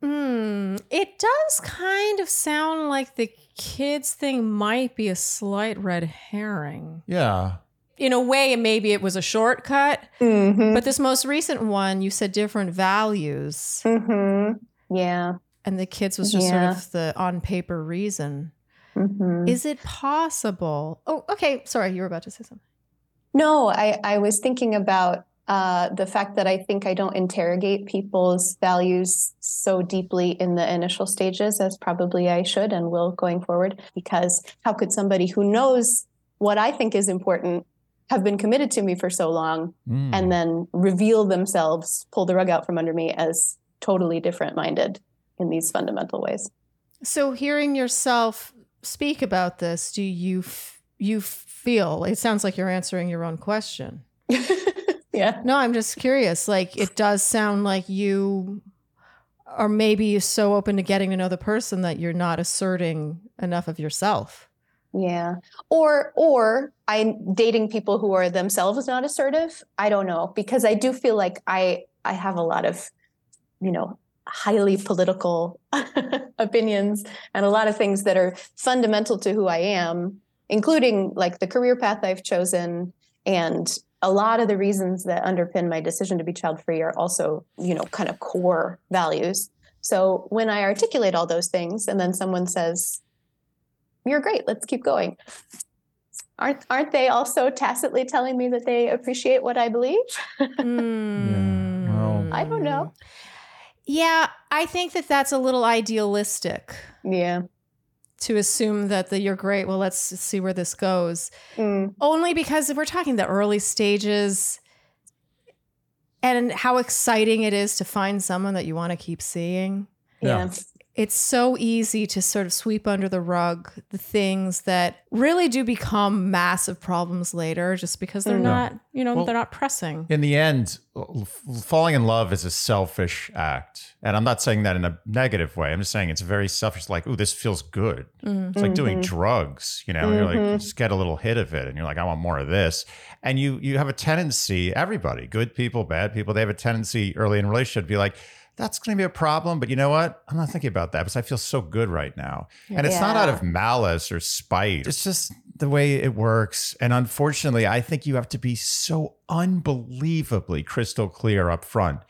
Hmm. It does kind of sound like the kids thing might be a slight red herring. Yeah. In a way, maybe it was a shortcut. Mhm. But this most recent one, you said different values, Mhm. yeah and the kids was just Yeah. sort of the on paper reason. Mhm. Is it possible? Oh, okay. Sorry, you were about to say something. No, I, I was thinking about uh, the fact that I think I don't interrogate people's values so deeply in the initial stages as probably I should and will going forward. Because how could somebody who knows what I think is important have been committed to me for so long Mm. and then reveal themselves, pull the rug out from under me as totally different minded in these fundamental ways? So, hearing yourself speak about this, do you f- you feel? It sounds like you're answering your own question. yeah. No, I'm just curious. Like, it does sound like you are maybe so open to getting to know the person that you're not asserting enough of yourself. Yeah. Or or I'm dating people who are themselves not assertive. I don't know because I do feel like I I have a lot of you know highly political opinions and a lot of things that are fundamental to who I am, including like the career path I've chosen and a lot of the reasons that underpin my decision to be child free are also, you know, kind of core values. So when I articulate all those things and then someone says, you're great. Let's keep going. Aren't aren't they also tacitly telling me that they appreciate what I believe? Hmm. Well- I don't know. Yeah, I think that that's a little idealistic Yeah. To assume that the, you're great. Well, let's see where this goes. Mm, Only because we're talking the early stages and how exciting it is to find someone that you want to keep seeing. Yeah. Yeah. it's so easy to sort of sweep under the rug the things that really do become massive problems later just because they're Mhm. not, you know, Well- they're not pressing. In the end, falling in love is a selfish act. And I'm not saying that in a negative way. I'm just saying it's very selfish. Like, ooh, this feels good. Mm. It's like doing Mhm. drugs, you know, you're like, Mhm. you just get a little hit of it and you're like, I want more of this. And you you have a tendency, everybody, good people, bad people, they have a tendency early in a relationship to be like, that's going to be a problem. But you know what? I'm not thinking about that because I feel so good right now. And it's not out of malice or spite. It's just the way it works. And unfortunately, I think you have to be so unbelievably crystal clear up front.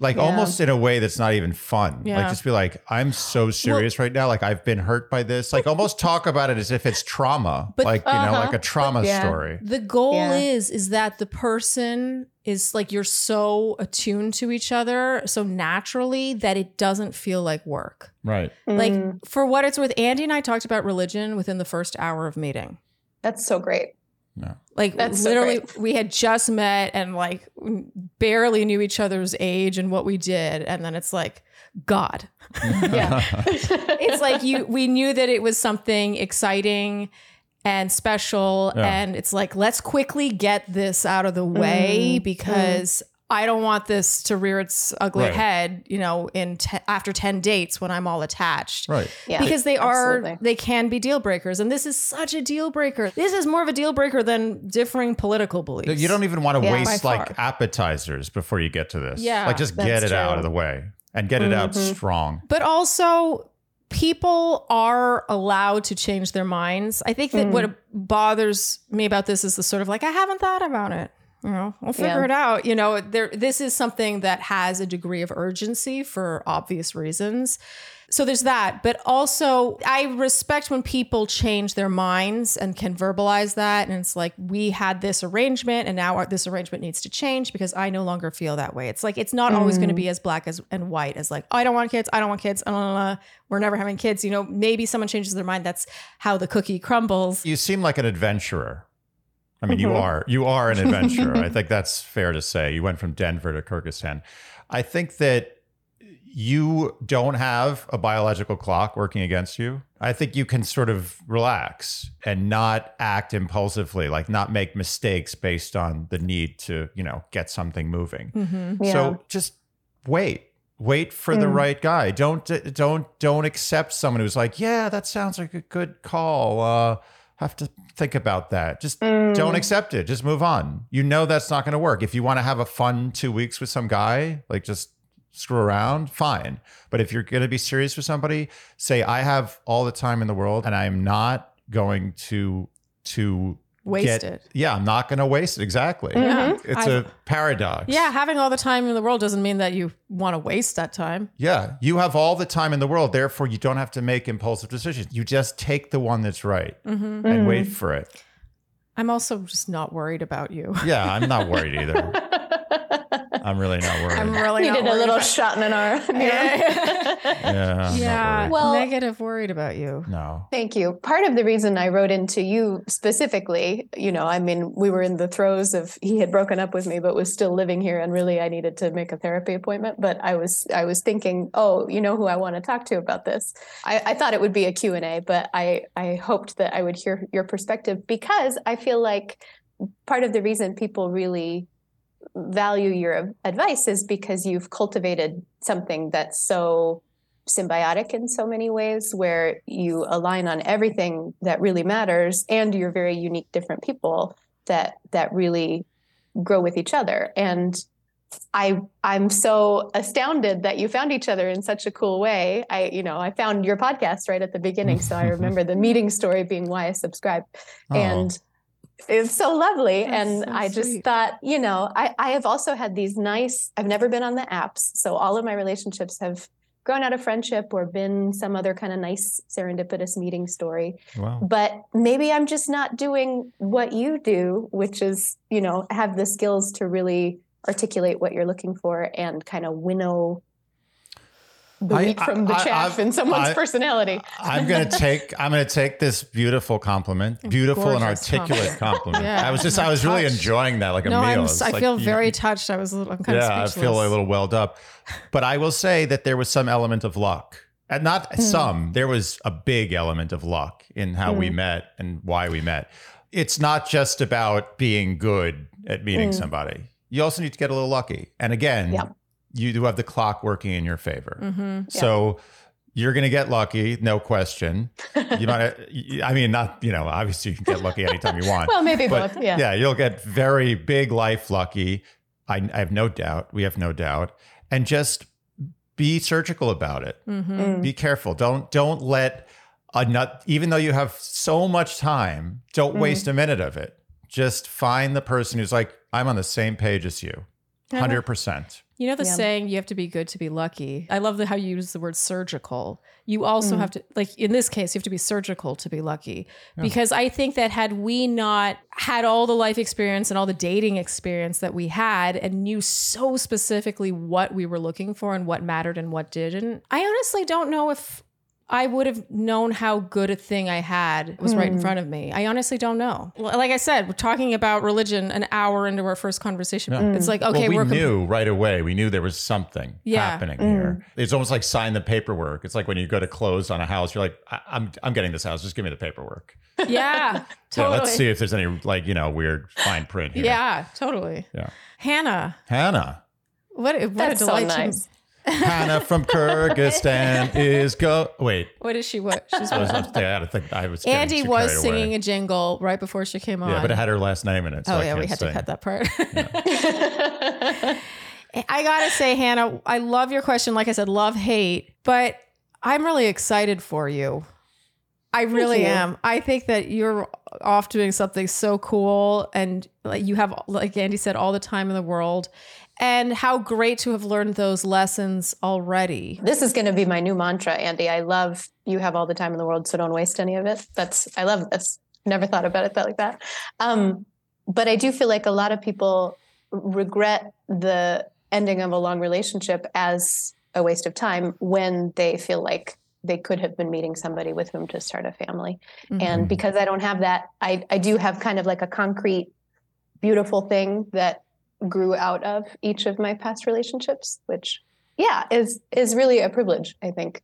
Like Yeah. almost in a way that's not even fun. Like just be like, I'm so serious right now. Like I've been hurt by this. Like almost talk about it as if it's trauma. But- like, you know, Uh-huh. like a trauma Yeah. story. The goal Yeah. is is that the person is like you're so attuned to each other so naturally that it doesn't feel like work. Right. Like Mm, for what it's worth, Andy and I talked about religion within the first hour of meeting. that's so great. No. Like That's literally, great. we had just met and like barely knew each other's age and what we did, and then it's like God. Yeah. It's like you. We knew that it was something exciting and special, Yeah. and it's like let's quickly get this out of the way Mm, because. I don't want this to rear its ugly Right. head, you know, in te- after 10 dates when I'm all attached right. yeah. because they are absolutely. they can be deal breakers and this is such a deal breaker this is more of a deal breaker than differing political beliefs You don't even want to Yeah. waste like appetizers before you get to this. Yeah, Like just get it out of the way and get it out Mhm. strong. but also people are allowed to change their minds i think that Mm. what bothers me about this is the sort of like i haven't thought about it you know we'll figure Yeah. it out. You know there this is something that has a degree of urgency for obvious reasons. So there's that. But also i respect when people change their minds and can verbalize that. And it's like we had this arrangement and now our, this arrangement needs to change because i no longer feel that way. It's like it's not always going to be as black as and white as like oh, i don't want kids. I don't want kids. Uh, we're never having kids. You know maybe someone changes their mind. That's how the cookie crumbles. You seem like an adventurer. I mean, you Mhm. are. You are an adventurer. I think that's fair to say. You went from Denver to Kyrgyzstan. I think that you don't have a biological clock working against you. I think you can sort of relax and not act impulsively, like not make mistakes based on the need to, you know, get something moving. mm-hmm. Yeah. So just wait. Wait for the Mm. right guy. Don't don't don't accept someone who's like, yeah, that sounds like a good call. Uh, have to think about that. Just Mm. don't accept it. Just move on. You know that's not going to work. If you want to have a fun two weeks with some guy, like just screw around, fine. But if you're going to be serious with somebody, say, I have all the time in the world, and I'm not going to to waste get- it Yeah, I'm not going to waste it. Exactly. Mhm. It's I've- a paradox. yeah having all the time in the world doesn't mean that you want to waste that time Yeah, you have all the time in the world. Therefore, you don't have to make impulsive decisions. You just take the one that's right mm-hmm. and Mm. wait for it. i'm also just not worried about you Yeah, I'm not worried either. I'm really not worried. i'm really not Needed a little shot in an arm. yeah, I'm yeah worried. Well- negative worried about you no. Thank you. Part of the reason I wrote into you specifically, you know, I mean, we were in the throes of he had broken up with me, but was still living here, and really I needed to make a therapy appointment. But I was I was thinking, oh, you know who I want to talk to about this. I, I thought it would be a Q and A, but I I hoped that I would hear your perspective because I feel like part of the reason people really value your advice is because you've cultivated something that's so symbiotic in so many ways where you align on everything that really matters and you're very unique different people that that really grow with each other and I I'm so astounded that you found each other in such a cool way. I you know I found your podcast right at the beginning, so I remember the meeting story being why I subscribed, Oh. and it's so lovely. That's and so I just sweet. thought, you know, I I have also had these nice. I've never been on the apps, so all of my relationships have grown out of friendship or been some other kind of nice serendipitous meeting story wow. but maybe I'm just not doing what you do, which is, you know, have the skills to really articulate what you're looking for and kind of winnow the I- wheat from the I- I- chaff I- in someone's I- personality. I'm gonna take I'm gonna take this beautiful compliment, beautiful and articulate compliment. Yeah. I was just I was really enjoying that like a no, meal. I'm, I like feel very touched. I was a little, I'm kind yeah, of I speechless. feel a little welled up. But I will say that there was some element of luck. And not Hmm. some, there was a big element of luck in how we met and why we met. It's not just about being good at meeting somebody. You also need to get a little lucky. And again, Yeah. You do have the clock working in your favor. Mm-hmm. So you're going to get lucky, no question. You might, I mean, not, you know, obviously you can get lucky anytime you want. Well, maybe But both. Yeah. yeah, you'll get very big life lucky. I, I have no doubt. We have no doubt. And just be surgical about it. Mm-hmm. Mm. Be careful. Don't don't let a nut. Even though you have so much time, don't Mm. waste a minute of it. Just find the person who's like, I'm on the same page as you, hundred percent. You know the Yeah. saying, you have to be good to be lucky. I love the, how you use the word surgical. You also Mm. have to, like in this case, you have to be surgical to be lucky. Because I think that had we not had all the life experience and all the dating experience that we had and knew so specifically what we were looking for and what mattered and what didn't, I honestly don't know if I would have known how good a thing I had was right in Hmm. front of me. I honestly don't know. Like I said, we're talking about religion an hour into our first conversation. It's like, okay, well, we we're com- knew right away. We knew there was something Yeah. happening Mm. here. It's almost like sign the paperwork. It's like when you go to close on a house, you're like, I- I'm I'm getting this house. Just give me the paperwork. Yeah, Yeah, totally. let's see if there's any like you know weird fine print here. Yeah, totally. Yeah. Hannah, Hannah. what what That's a so delight. to- nice. Hannah from Kyrgyzstan is go. Wait, What is she? What she's I was what? I had to think. I was. getting Andy too was singing away. a jingle right before she came on. Yeah, but it had her last name in it. So oh I yeah, we can't had sing. to cut that part. I gotta say, Hannah, I love your question. Like I said, love hate, but I'm really excited for you. I really am. I think that you're off doing something so cool, and like you have, like Andy said, all the time in the world. And how great to have learned those lessons already. This is going to be my new mantra, Andy. I love you have all the time in the world, so don't waste any of it. That's I love this. Never thought about it that like that. Um, but I do feel like a lot of people regret the ending of a long relationship as a waste of time when they feel like they could have been meeting somebody with whom to start a family. Mm-hmm. And because I don't have that, I, I do have kind of like a concrete, beautiful thing that grew out of each of my past relationships, which yeah, is is really a privilege, I think,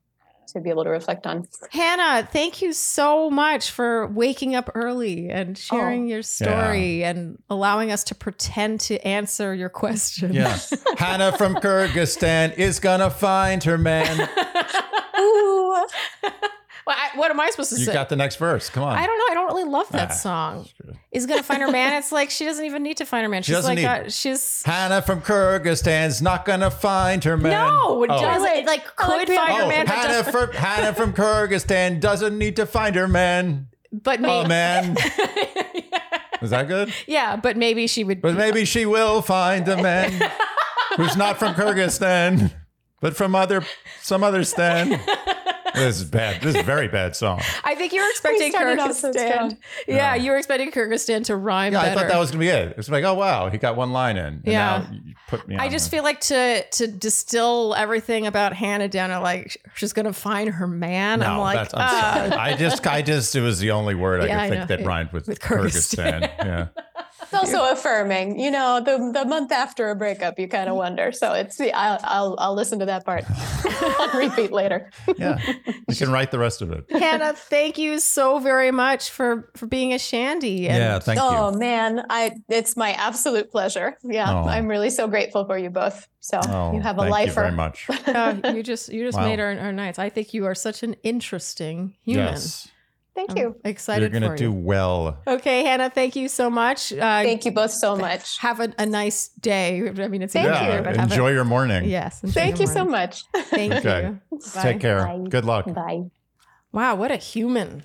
to be able to reflect on. Hannah, thank you so much for waking up early and oh. sharing your story and allowing us to pretend to answer your questions. Yeah, Hannah from Kyrgyzstan is gonna find her man. Ooh. Well, I, what am I supposed to You say? You got the next verse. Come on. I don't know. I don't really love that Ah, song. true. Is gonna find her man? It's like she doesn't even need to find her man. She's doesn't like need- uh, she's Hannah from Kyrgyzstan's not gonna find her man. no, it Oh. doesn't. Wait, like I like could the- find her Oh, man, Hannah from Hannah from Kyrgyzstan doesn't need to find her man. but Oh man, is that good? yeah, but maybe she would. But maybe she will find a man who's not from Kyrgyzstan, but from other some other stan. This is bad. This is a very bad song. I think you were expecting started off so Kyrgyzstan. strong. Yeah, you were expecting Kyrgyzstan to rhyme Yeah, I thought that was gonna be it. It's like, oh wow, he got one line in. And Yeah. now you put me. I just the- feel like to to distill everything about Hannah down to like she's gonna find her man. No, I'm like, that's, I'm sorry. Ah. I just, I just, it was the only word Yeah, I I could know. think that rhymed with, with Kyrgyzstan. Kyrgyzstan. Yeah. It's also affirming, you know, the the month after a breakup, you kind of wonder. So it's I'll I'll, I'll listen to that part on repeat later. Yeah. You can write the rest of it. Hannah, thank you so very much for for being a shandy. And yeah. Thank oh you. man, I it's my absolute pleasure. Yeah, Oh. I'm really so grateful for you both. So Oh, you have a thank lifer. you very much. uh, you just you just Wow. made our, our nights. I think you are such an interesting human. Yes. Thank I'm you. excited You're going to do you. well. Okay, Hannah, thank you so much. Uh, Thank you both so much. Have a, a nice day. I mean, it's Thank even you. later, but have a- Enjoy your morning. yes. Thank your you so much. Thank Okay. you. Bye. Take care. Bye. Good luck. Bye. Wow, what a human.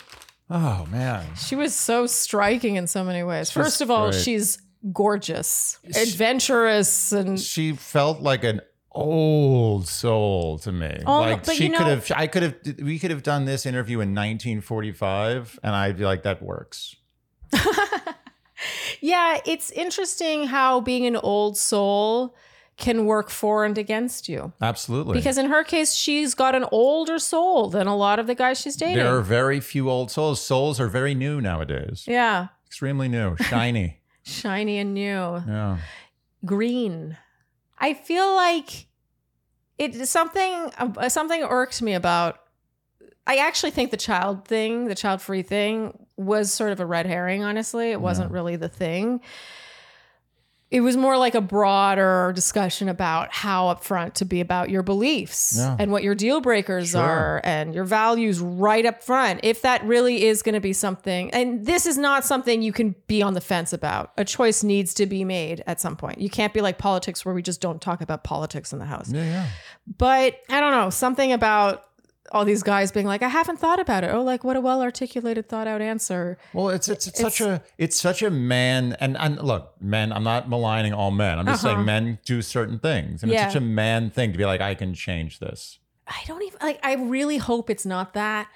Oh, man. She was so striking in so many ways. She's First of all, great. she's gorgeous, adventurous, and She felt like an old soul to me. Oh, like but she you know- could have, I could have, we could have done this interview in 1945 and I'd be like, that works. yeah, it's interesting how being an old soul can work for and against you. Absolutely. Because in her case, she's got an older soul than a lot of the guys she's dating. there are very few old souls. Souls are very new nowadays. yeah. Extremely new, shiny. Shiny and new. yeah. Green. I feel like it something uh, something irked me about I actually think the child thing, the child free thing was sort of a red herring, honestly. It wasn't really the thing. It was more like a broader discussion about how upfront to be about your beliefs Yeah. and what your deal breakers Sure. are and your values right up front. If that really is going to be something, and this is not something you can be on the fence about. A choice needs to be made at some point. You can't be like politics where we just don't talk about politics in the house. Yeah, yeah. But I don't know, something about all these guys being like, I haven't thought about it. Oh, like what a well articulated, thought out answer. Well, it's, it's it's such a it's such a man and and look, men. I'm not maligning all men. I'm just Uh-huh. saying men do certain things, and Yeah. it's such a man thing to be like, I can change this. I don't even like, I really hope it's not that.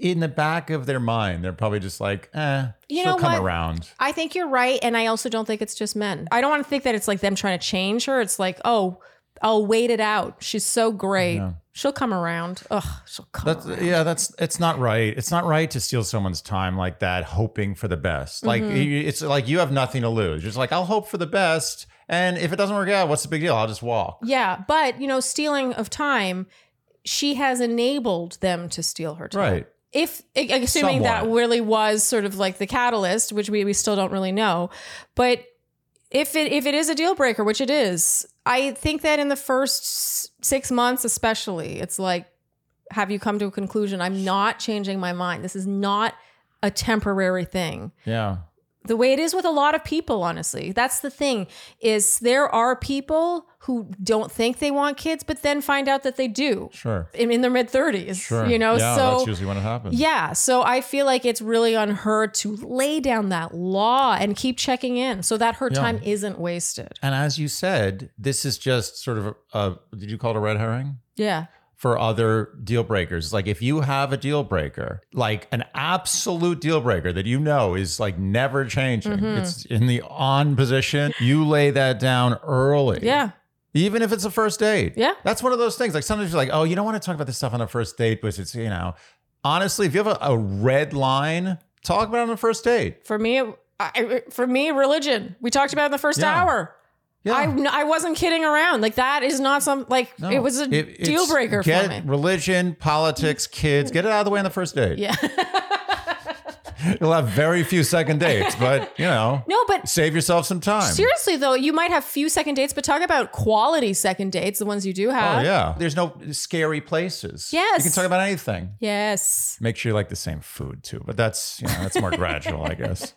In the back of their mind, they're probably just like, eh, You she'll know come what? around. I think you're right. And I also don't think it's just men. I don't want to think that it's like them trying to change her. It's like, oh, I'll wait it out. She's so great. She'll come around. Ugh, she'll come That's around. yeah, that's it's not right. It's not right to steal someone's time like that, hoping for the best. Like Mm-hmm. it's like you have nothing to lose. You're just like, I'll hope for the best, and if it doesn't work out, what's the big deal? I'll just walk. Yeah. But, you know, stealing of time, she has enabled them to steal her time. Right. if assuming that really was sort of like the catalyst, which we, we still don't really know, but if it if it is a deal breaker, which it is, I think that in the first six months, especially, it's like, have you come to a conclusion? I'm not changing my mind. This is not a temporary thing Yeah. the way it is with a lot of people honestly that's the thing is there are people who don't think they want kids but then find out that they do Sure. in, in their mid 30s Sure. you know yeah, so that's usually when it happens. yeah so i feel like it's really on her to lay down that law and keep checking in so that her Yeah. time isn't wasted And as you said, this is just sort of a, a did you call it a red herring? yeah For other deal breakers. Like if you have a deal breaker, like an absolute deal breaker that you know is like never changing, Mm-hmm. it's in the on position, you lay that down early. yeah Even if it's a first date. Yeah. That's one of those things. Like sometimes you're like, oh, you don't want to talk about this stuff on a first date, but it's, you know, honestly, if you have a, a red line, talk about it on a first date. for me I, for me religion we talked about it in the first Yeah. hour Yeah. I, I wasn't kidding around like that is not some like No. it was a It- deal breaker get for me religion, politics, kids, get it out of the way on the first date. yeah You'll have very few second dates, but you know, no but save yourself some time. Seriously though, you might have few second dates, but talk about quality second dates, the ones you do have. Oh yeah. There's no scary places. Yes. You can talk about anything. Yes. Make sure you like the same food too. But that's you know, that's more gradual, I guess.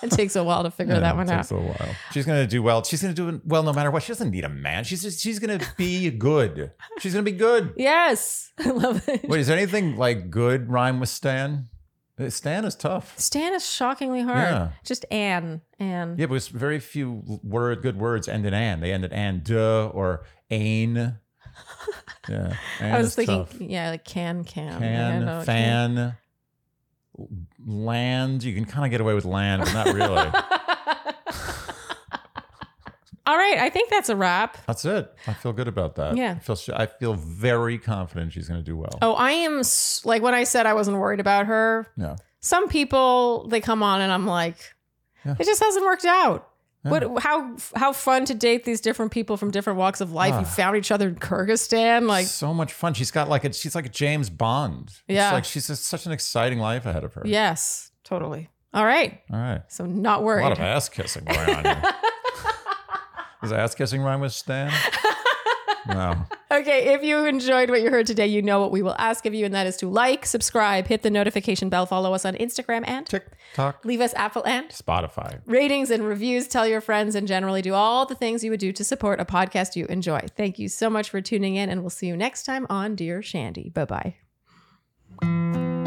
It takes a while to figure that one it out. takes a little while. She's gonna do well. She's gonna do well no matter what. She doesn't need a man. She's just, she's gonna be good. She's gonna be good. Yes. I love it. Wait, is there anything like good rhyme with Stan? Stan is tough. Stan is shockingly hard. Yeah. Just Anne. Anne. Yeah, but very few word good words end in an. They end in an duh or ain. Yeah, An I was thinking, tough. yeah, like can, can. Can, know, fan, land. You can kind of get away with land, but not really. All right. I think that's a wrap. That's it. I feel good about that. Yeah. I feel. I feel very confident she's going to do well. Oh, I am s- like when I said I wasn't worried about her, Yeah. some people they come on and I'm like, Yeah. it just hasn't worked out. Yeah. What how how fun to date these different people from different walks of life. Ah. You found each other in Kyrgyzstan, like so much fun. She's got like a. She's like a James Bond. Yeah. It's like she's just such an exciting life ahead of her. yes, totally. All right, All right. so not worried. A lot of ass kissing going on here. Does ass kissing rhyme with Stan? No. Okay, if you enjoyed what you heard today, you know what we will ask of you, and that is to like, subscribe, hit the notification bell, follow us on Instagram, and TikTok, leave us Apple and Spotify. ratings and reviews. Tell your friends, and generally do all the things you would do to support a podcast you enjoy. Thank you so much for tuning in, and we'll see you next time on Dear Shandy. Bye bye.